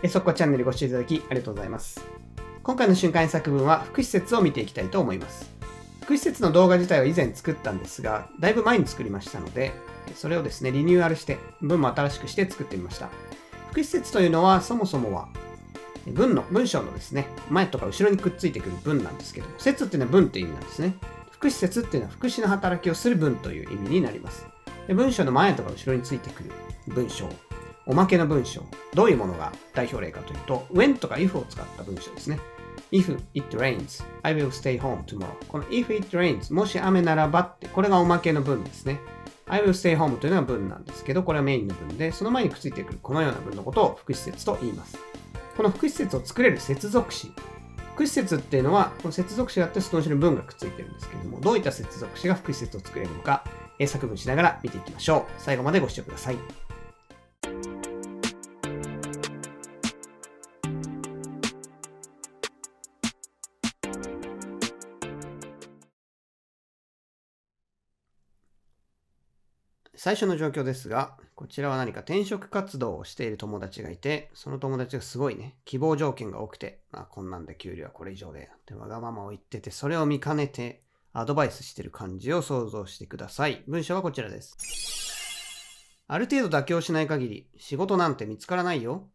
えそこチャンネルご視聴いただきありがとうございます。今回の瞬間作文は副施設を見ていきたいと思います。副施設の動画自体は以前作ったんですが、だいぶ前に作りましたので、それをですね、リニューアルして、文も新しくして作ってみました。副施設というのは、そもそもは、文の、文章のですね、前とか後ろにくっついてくる文なんですけども、説っていうのは文っていう意味なんですね。副施設っていうのは副詞の働きをする文という意味になります。で文章の前とか後ろについてくる文章、おまけの文章、どういうものが代表例かというと、when とか if を使った文章ですね。if it rains, I will stay home tomorrow. この if it rains, もし雨ならばって、これがおまけの文ですね。I will stay home というのが文なんですけど、これはメインの文で、その前にくっついてくるこのような文のことを副施設と言います。この副施設を作れる接続詞。副施設っていうのは、この接続詞があってその後ろに文がくっついてるんですけれども、どういった接続詞が副施設を作れるのか、英作文しながら見ていきましょう。最後までご視聴ください。最初の状況ですが、こちらは何か転職活動をしている友達がいて、その友達がすごいね、希望条件が多くて、まあこんなんで給料はこれ以上で、ってわがままを言ってて、それを見かねて、アドバイスしてる感じを想像してください。文章はこちらです。ある程度妥協しない限り、仕事なんて見つからないよ。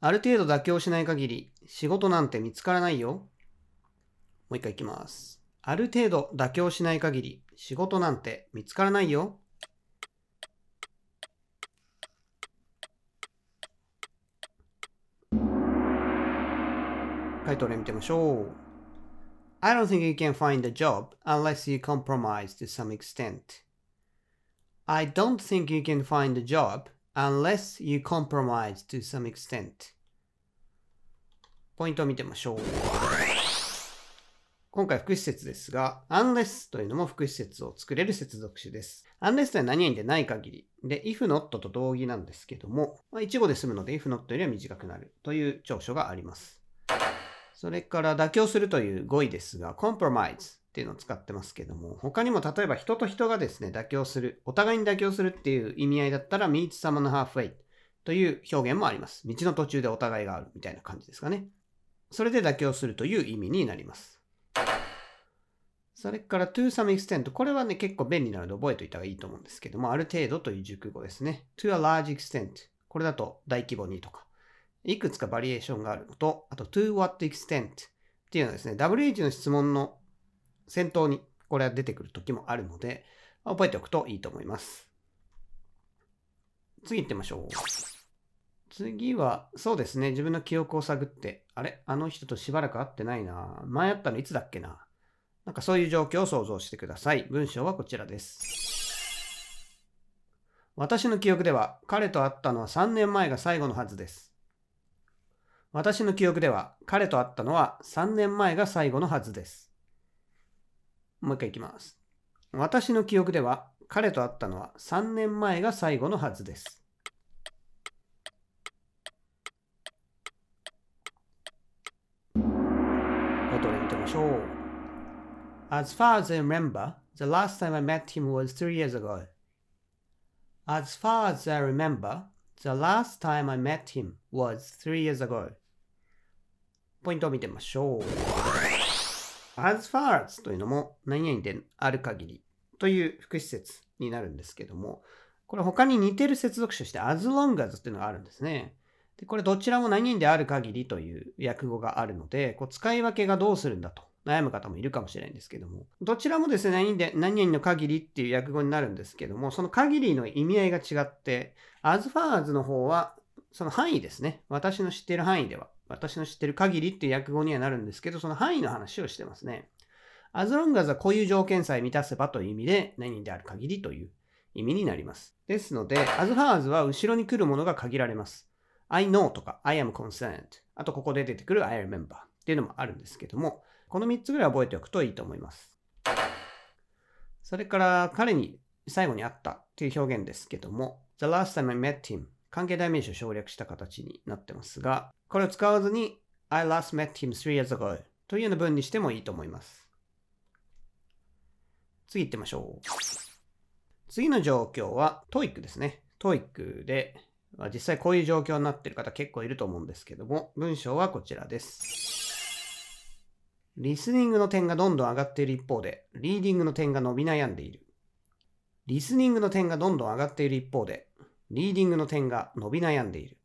ある程度妥協しない限り、仕事なんて見つからないよ。もう一回いきます。ある程度妥協しない限り、仕事なんて見つからないよ。回答例見てみましょう。I don't think you can find a job unless you compromise to some extent. I don't think you can find a job unless you compromise to some extent. ポイントを見てみましょう。今回副施設ですが、unless というのも副施設を作れる接続詞です。unless とは何々でない限り。で、if not と同義なんですけども、まあ、一語で済むので if not よりは短くなるという長所があります。それから妥協するという語彙ですが、compromise っていうのを使ってますけども、他にも例えば人と人がですね、妥協する、お互いに妥協するっていう意味合いだったら meet someone halfway という表現もあります。道の途中でお互いがあるみたいな感じですかね。それで妥協するという意味になります。それから to some extent これはね結構便利なので覚えておいた方がいいと思うんですけどもある程度という熟語ですね to a large extent これだと大規模にとかいくつかバリエーションがあるのとあと to what extent っていうのはですね WH の質問の先頭にこれは出てくる時もあるので覚えておくといいと思います次行ってみましょう次は、そうですね。自分の記憶を探って、あれ？あの人としばらく会ってないな。前会ったのいつだっけな？なんかそういう状況を想像してください。文章はこちらです。私の記憶では彼と会ったのは3年前が最後のはずです。私の記憶では彼と会ったのは3年前が最後のはずです。もう一回いきます。私の記憶では彼と会ったのは3年前が最後のはずです。回答例見てみましょう。As far as I remember, the last time I met him was three years ago. As far as I remember, the last time I met him was three years ago. ポイントを見てみましょう。as far as というのも何々である限りという副施設になるんですけども、これ他に似てる接続詞として as long as っていうのがあるんですね。でこれどちらも何々である限りという訳語があるので、こう使い分けがどうするんだと悩む方もいるかもしれないんですけども、どちらもですね、何々で何々の限りっていう訳語になるんですけども、その限りの意味合いが違って、as far as の方はその範囲ですね。私の知っている範囲では、私の知っている限りっていう訳語にはなるんですけど、その範囲の話をしてますね。as long as はこういう条件さえ満たせばという意味で、何々である限りという意味になります。ですので、as far as は後ろに来るものが限られます。I know とか I am concerned あとここで出てくる I remember っていうのもあるんですけどもこの3つぐらい覚えておくといいと思います。それから彼に最後に会ったっていう表現ですけども The last time I met him 関係代名詞を省略した形になってますがこれを使わずに I last met him three years ago というような文にしてもいいと思います。次行ってみましょう。次の状況は TOEIC ですね。TOEIC で実際こういう状況になってる方結構いると思うんですけども、文章はこちらです。リスニングの点がどんどん上がっている一方で、リーディングの点が伸び悩んでいる。リスニングの点がどんどん上がっている一方で、リーディングの点が伸び悩んでいる。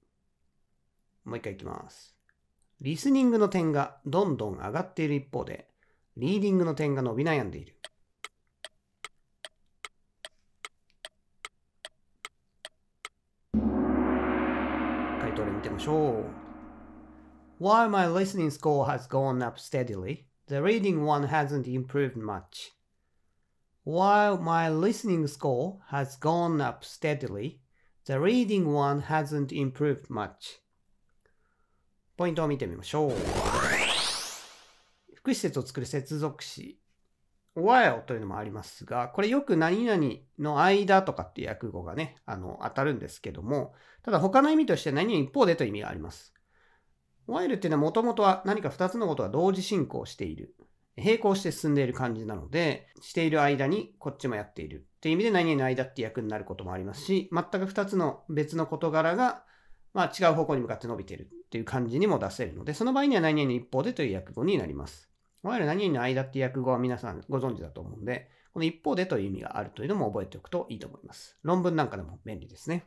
もう一回いきます。リスニングの点がどんどん上がっている一方で、リーディングの点が伸び悩んでいる。回答例見てみましょう。While my listening score has gone up steadily, the reading one hasn't improved much. While my listening score has gone up steadily, the reading one hasn't improved much. ポイントを見てみましょう。副施設を作る接続詞 while というのもありますが、これよく何々の間とかっていう訳語がね、あの、当たるんですけども、ただ他の意味として何々一方でという意味があります。While っていうのはもともとは何か2つのことが同時進行している。並行して進んでいる感じなので、している間にこっちもやっている。っていう意味で何々の間って役になることもありますし、全く2つの別の事柄がまあ、違う方向に向かって伸びているっていう感じにも出せるので、その場合には何々の一方でという訳語になります。いわゆる何々の間って訳語は皆さんご存知だと思うんで、この一方でという意味があるというのも覚えておくといいと思います。論文なんかでも便利ですね。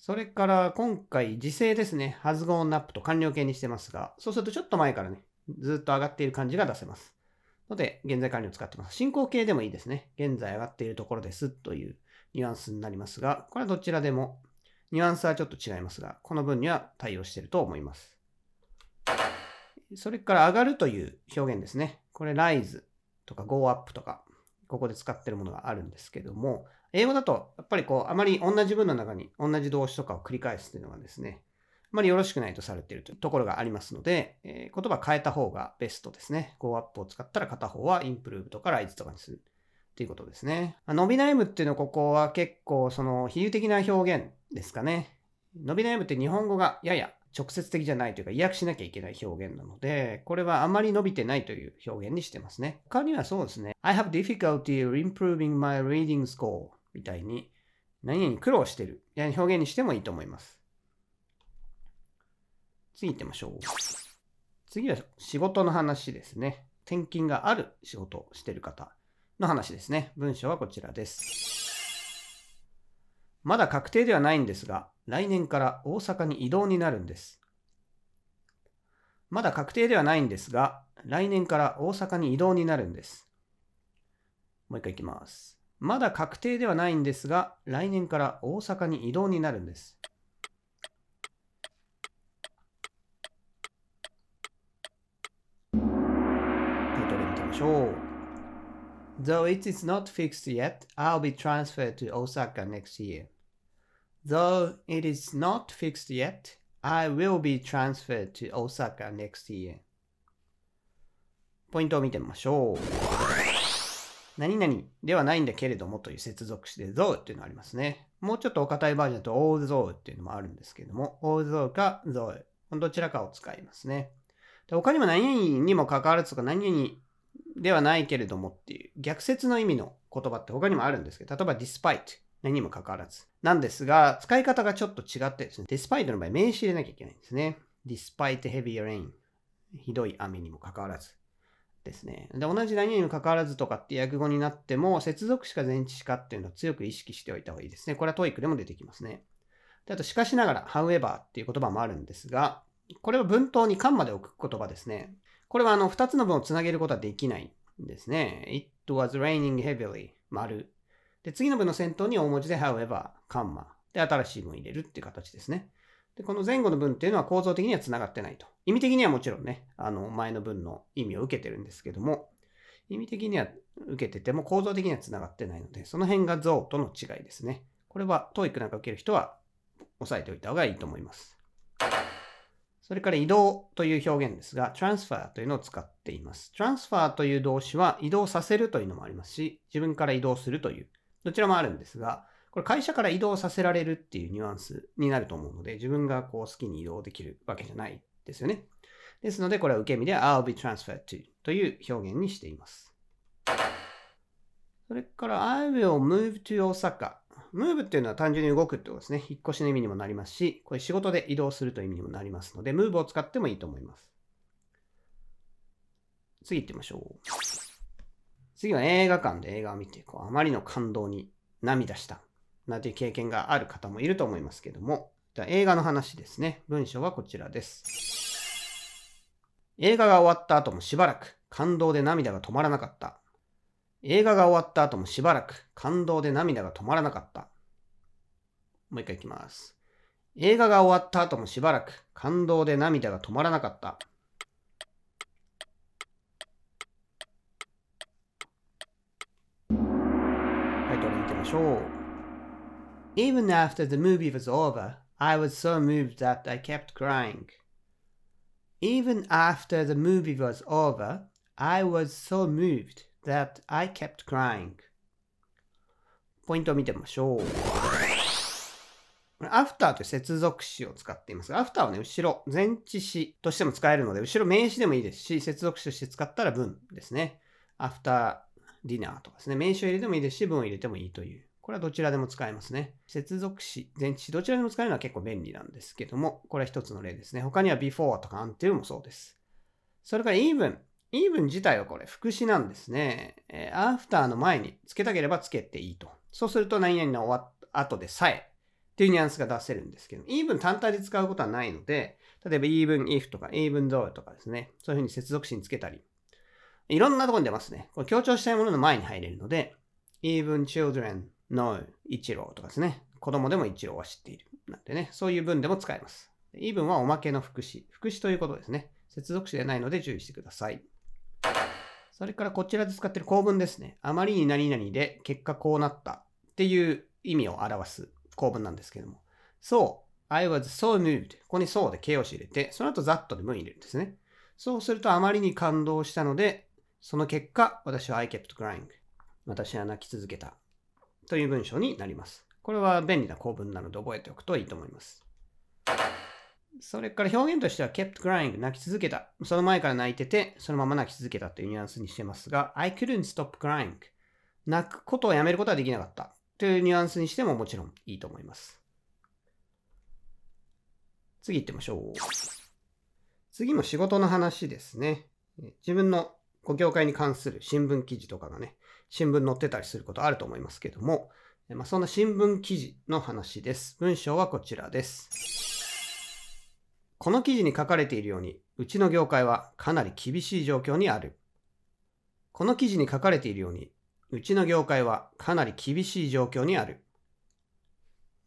それから今回時制ですね。has gone up と完了形にしてますが、そうするとちょっと前からね、ずっと上がっている感じが出せます。ので、現在完了を使ってます。進行形でもいいですね。現在上がっているところですというニュアンスになりますが、これはどちらでもニュアンスはちょっと違いますが、この文には対応していると思います。それから上がるという表現ですね。これ rise とか go up とか、ここで使ってるものがあるんですけども、英語だとやっぱりこう、あまり同じ文の中に同じ動詞とかを繰り返すというのがですね、あまりよろしくないとされているというところがありますので、えー、言葉変えた方がベストですね。go up を使ったら片方は improve とか rise とかにする。っていうことですね。伸び悩むっていうのはここは結構その比喩的な表現ですかね。伸び悩むって日本語がやや直接的じゃないというか意訳しなきゃいけない表現なので、これはあまり伸びてないという表現にしてますね。他にはそうですね。I have difficulty improving my reading score みたいに何々苦労してる。いや表現にしてもいいと思います。次行ってみましょう。次は仕事の話ですね。転勤がある仕事をしてる方。の話ですね。文章はこちらです。まだ確定ではないんですが、来年から大阪に移動になるんです。まだ確定ではないんですが、来年から大阪に移動になるんです。もう一回いきます。まだ確定ではないんですが、来年から大阪に移動になるんです。タイトル見てみましょう。Though it is not fixed yet, I'll be transferred to Osaka next year. Though it is not fixed yet, I will be transferred to Osaka next year. ポイントを見てみましょう。何々ではないんだけれどもという接続詞で though っていうのがありますね。もうちょっとお堅いバージョンだと although っていうのもあるんですけども、although か though どちらかを使いますね。他にも何々にも関わらずとか何々ではないけれどもっていう逆説の意味の言葉って他にもあるんですけど、例えば despite 何にも関わらずなんですが、使い方がちょっと違ってですね、despite の場合名詞入れなきゃいけないんですね。despite heavy rain ひどい雨にも関わらずですね。で、同じ何にも関わらずとかって訳語になっても、接続詞か前置詞かっていうのを強く意識しておいた方がいいですね。これは TOEIC でも出てきますね。であと、しかしながら、however っていう言葉もあるんですが、これは文頭に間まで置く言葉ですね。これはあの2つの文をつなげることはできないんですね。It was raining heavily 丸。で、次の文の先頭に大文字で however カンマ。で、新しい文入れるっていう形ですね。で、この前後の文っていうのは構造的にはつながってないと。意味的にはもちろんね、あの前の文の意味を受けてるんですけども、意味的には受けてても構造的にはつながってないので、その辺が像との違いですね。これは TOEIC なんか受ける人は押さえておいた方がいいと思います。それから移動という表現ですが、transfer というのを使っています。transfer という動詞は移動させるというのもありますし、自分から移動するという、どちらもあるんですが、これ会社から移動させられるっていうニュアンスになると思うので、自分がこう好きに移動できるわけじゃないですよね。ですので、これは受け身で I'll be transferred to という表現にしています。それから I will move to Osaka move っていうのは単純に動くってことですね。引っ越しの意味にもなりますし、これ仕事で移動するという意味にもなりますので、move を使ってもいいと思います。次行ってみましょう。次は映画館で映画を見て、こうあまりの感動に涙したなんていう経験がある方もいると思いますけども、じゃあ映画の話ですね。文章はこちらです。映画が終わった後もしばらく感動で涙が止まらなかった。映画が終わった後もしばらく感動で涙が止まらなかった。もう一回いきます。映画が終わった後もしばらく感動で涙が止まらなかった。タイトル見てみましょう。Even after the movie was over, I was so moved that I kept crying. Even after the movie was over, I was so moved that I kept crying. ポイントを見てみましょう。アフターという接続詞を使っていますが、アフターはね、後ろ、前置詞としても使えるので、後ろ名詞でもいいですし、接続詞として使ったら文ですね。アフターディナーとかですね。名詞を入れてもいいですし、文を入れてもいいという。これはどちらでも使えますね。接続詞、前置詞、どちらでも使えるのは結構便利なんですけども、これは一つの例ですね。他には before とか until もそうです。それから even。Even 自体はこれ副詞なんですね。えー、after の前につけたければつけていいと。そうすると何々の終わ後でさえっていうニュアンスが出せるんですけど、even 単体で使うことはないので、例えば even if とか even though とかですね、そういうふうに接続詞につけたり、いろんなとこに出ますね。これ強調したいものの前に入れるので、even children know 一郎とかですね。子供でも一郎は知っている。なんてね、そういう文でも使えます。even はおまけの副詞。副詞ということですね。接続詞でないので注意してください。それからこちらで使っている構文ですね。あまりに何々で結果こうなったっていう意味を表す構文なんですけども。そう。I was so moved. ここに so で形容詞入れて、その後 that で文入れるんですね。そうするとあまりに感動したので、その結果、私は I kept crying. 私は泣き続けた。という文章になります。これは便利な構文なので覚えておくといいと思います。それから表現としては kept crying 泣き続けた。その前から泣いてて、そのまま泣き続けたというニュアンスにしてますが、I couldn't stop crying 泣くことをやめることはできなかったというニュアンスにしてももちろんいいと思います。次行ってみましょう。次も仕事の話ですね。自分のご業界に関する新聞記事とかがね、新聞載ってたりすることあると思いますけども、まあ、そんな新聞記事の話です。文章はこちらです。この記事に書かれているように、うちの業界はかなり厳しい状況にある。この記事に書かれているように、うちの業界はかなり厳しい状況にある。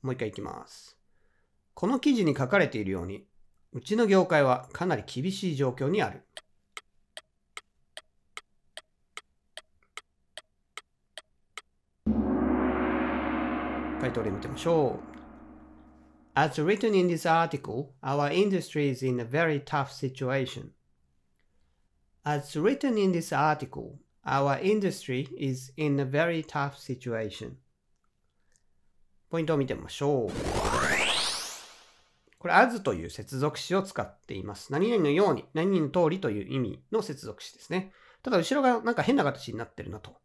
もう一回いきます。この記事に書かれているように、うちの業界はかなり厳しい状況にある。回答例見てみましょう。As written in this article, our industry is in a very tough situation. As written in this article, our industry is in a very tough situation. ポイントを見てみましょう。これ、as という接続詞を使っています。何々のように、何々の通りという意味の接続詞ですね。ただ、後ろがなんか変な形になってるなと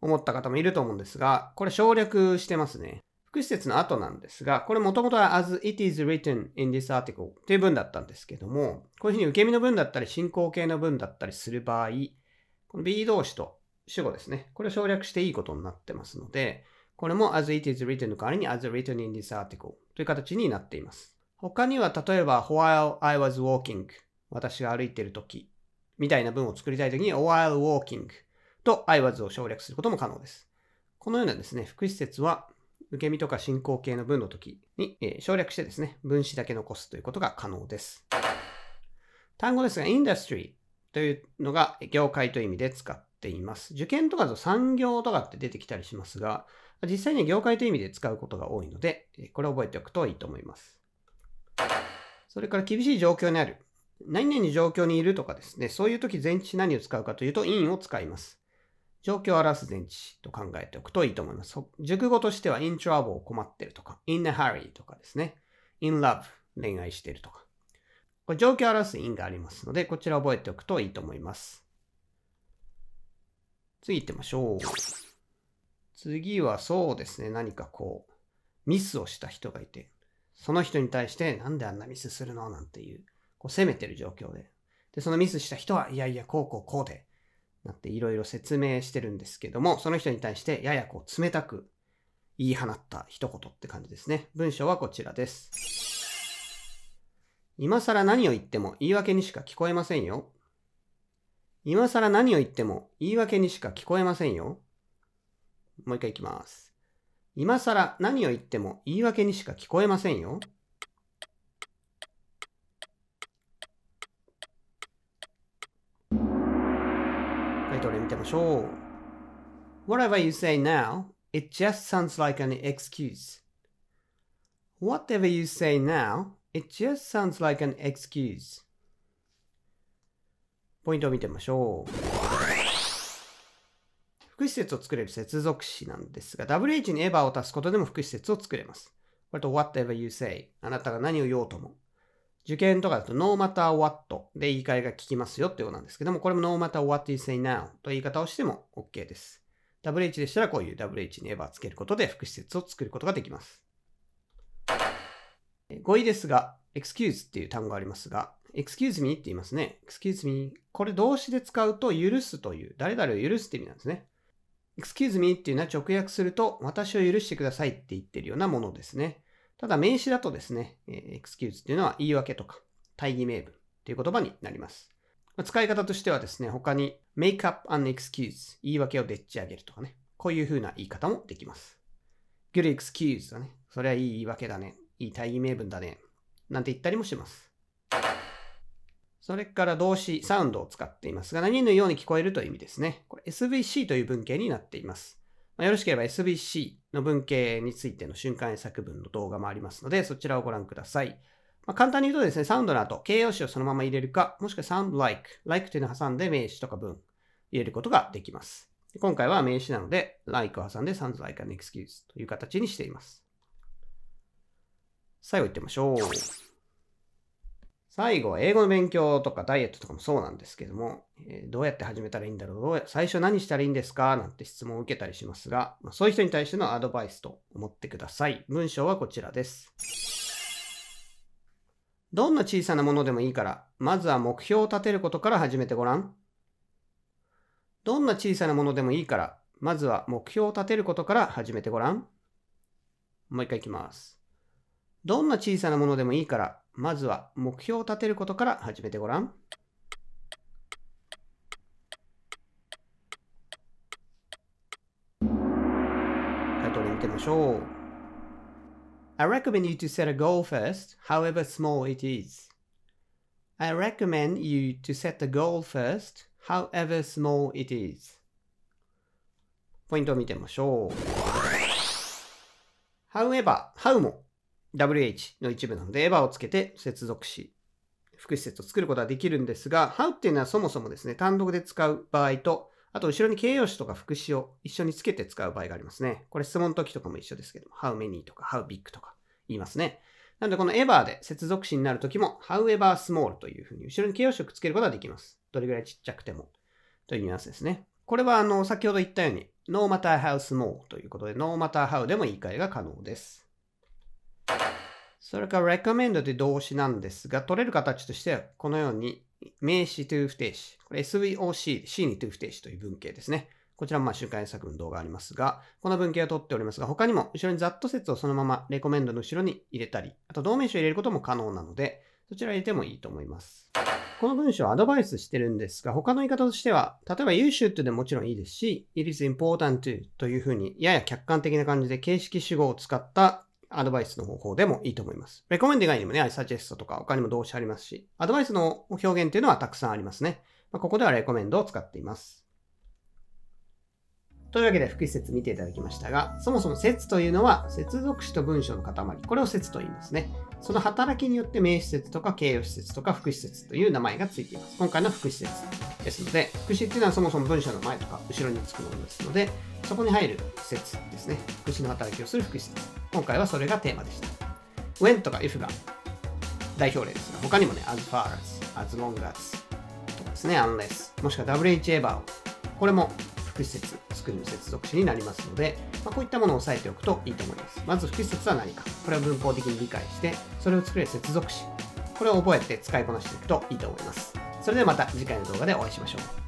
思った方もいると思うんですが、これ省略してますね。副施設の後なんですが、これもともとは as it is written in this article という文だったんですけども、こういうふうに受け身の文だったり進行形の文だったりする場合、この be 動詞と主語ですね。これを省略していいことになってますので、これも as it is written の代わりに as written in this article という形になっています。他には例えば while I was walking 私が歩いている時みたいな文を作りたい時に while walking と I was を省略することも可能です。このようなですね、副施設は受け身とか進行形の文の時に、え、省略してですね、分子だけ残すということが可能です。単語ですが、インダストリーというのが業界という意味で使っています。受験とかと産業とかって出てきたりしますが、実際には業界という意味で使うことが多いので、これを覚えておくといいと思います。それから厳しい状況にある。何々状況にいるとかですね、そういう時前置詞何を使うかというと、in を使います。状況を表す前置と考えておくといいと思います。熟語としては in trouble 困ってるとか in a hurry とかですね。in love 恋愛してるとか。これ状況を表す in がありますので、こちらを覚えておくといいと思います。次行ってみましょう。次はそうですね。何かこう、ミスをした人がいて、その人に対してなんであんなミスするの？なんていう、こう責めてる状況で。で、そのミスした人は、いやいや、こうこうこうで、なっていろいろ説明してるんですけども、その人に対してややこう冷たく言い放った一言って感じですね。文章はこちらです。今更何を言っても言い訳にしか聞こえませんよ。今更何を言っても言い訳にしか聞こえませんよ。もう一回いきます。今更何を言っても言い訳にしか聞こえませんよ。みましょう。Whatever you say now, it just sounds like an excuse. Whatever you say now, it just sounds like an excuse. ポイントを見てみましょう。副施設を作れる接続詞なんですが、WH に ever を足すことでも副施設を作れます。これと whatever you say あなたが何を言おうとも。受験とかだと no matter what で言い換えが効きますよってことなんですけども、これも no matter what you say now と言い方をしても OK です。WH でしたらこういう WH に ever つけることで副施設を作ることができます。語彙ですが、excuse っていう単語ありますが、excuse me って言いますね。excuse me。これ動詞で使うと許すという、誰々を許すって意味なんですね。excuse me っていうのは直訳すると、私を許してくださいって言ってるようなものですね。ただ名詞だとですね、excuse っていうのは言い訳とか、大義名分っていう言葉になります。使い方としてはですね、他に make up an excuse 言い訳をでっち上げるとかね、こういう風な言い方もできます。good excuse だね。それはいい言い訳だね。いい大義名分だね。なんて言ったりもします。それから動詞、サウンドを使っていますが、何のように聞こえるという意味ですね。これ SVC という文型になっています。まあ、よろしければ SVC の文型についての瞬間作文の動画もありますので、そちらをご覧ください。まあ、簡単に言うとですね、サウンドの後、形容詞をそのまま入れるか、もしくは sound like、like というのを挟んで名詞とか文入れることができます。今回は名詞なので、like を挟んで sounds like an excuse という形にしています。最後行ってみましょう。最後は英語の勉強とかダイエットとかもそうなんですけども、え、どうやって始めたらいいんだろう最初何したらいいんですかなんて質問を受けたりしますが、ま、そういう人に対してのアドバイスと思ってください。文章はこちらです。どんな小さなものでもいいから、まずは目標を立てることから始めてごらん。どんな小さなものでもいいから、まずは目標を立てることから始めてごらん。もう一回いきます。どんな小さなものでもいいから、まずは目標を立てることから始めてごらん。タイトル見てみましょう。I recommend you to set a goal first, however small it is. I recommend you to set a goal first, however small it is. ポイントを見てみましょう。However, how も WH の一部なので、エヴァをつけて接続詞、副施設を作ることはできるんですが、how っていうのはそもそもですね、単独で使う場合と、あと後ろに形容詞とか副詞を一緒につけて使う場合がありますね。これ質問の時とかも一緒ですけども、how many とか how big とか言いますね。なのでこの ever で接続詞になる時も however small というふうに後ろに形容詞をくっつけることができます。どれぐらいちっちゃくてもというニュアンスですね。これはあの先ほど言ったように no matter how small ということで no matter how でも言い換えが可能です。それから recommend という動詞なんですが、取れる形としては、このように名詞 to 不定詞。これ SVOC、C に to 不定詞という文型ですね。こちらもまあ週刊作文動画ありますが、この文型を取っておりますが、他にも後ろにざっと説をそのままレコメンドの後ろに入れたり、あと動名詞を入れることも可能なので、そちら入れてもいいと思います。この文章はアドバイスしてるんですが、他の言い方としては、例えば you should でもちろんいいですし、it is important to というふうに、やや客観的な感じで形式主語を使ったアドバイスの方法でもいいと思います。レコメンド以外にもね、I suggest とか他にも動詞ありますし、アドバイスの表現っていうのはたくさんありますね。まあ、ここではレコメンドを使っています。というわけで、副施設見ていただきましたが、そもそも説というのは、接続詞と文章の塊。これを説と言いますね。その働きによって名詞説とか形容詞説とか副施設という名前がついています。今回の副施設ですので、副詞っていうのはそもそも文章の前とか後ろにつくものですので、そこに入る説ですね。副詞の働きをする副施設。今回はそれがテーマでした。when とか if が代表例ですが、他にもね、as far as, as long as とかですね、unless、もしくは WH ever これも不施設作る接続詞になりますので、まあ、こういったものを押さえておくといいと思います。まず不施設は何か。これを文法的に理解してそれを作る接続詞。これを覚えて使いこなしていくといいと思います。それではまた次回の動画でお会いしましょう。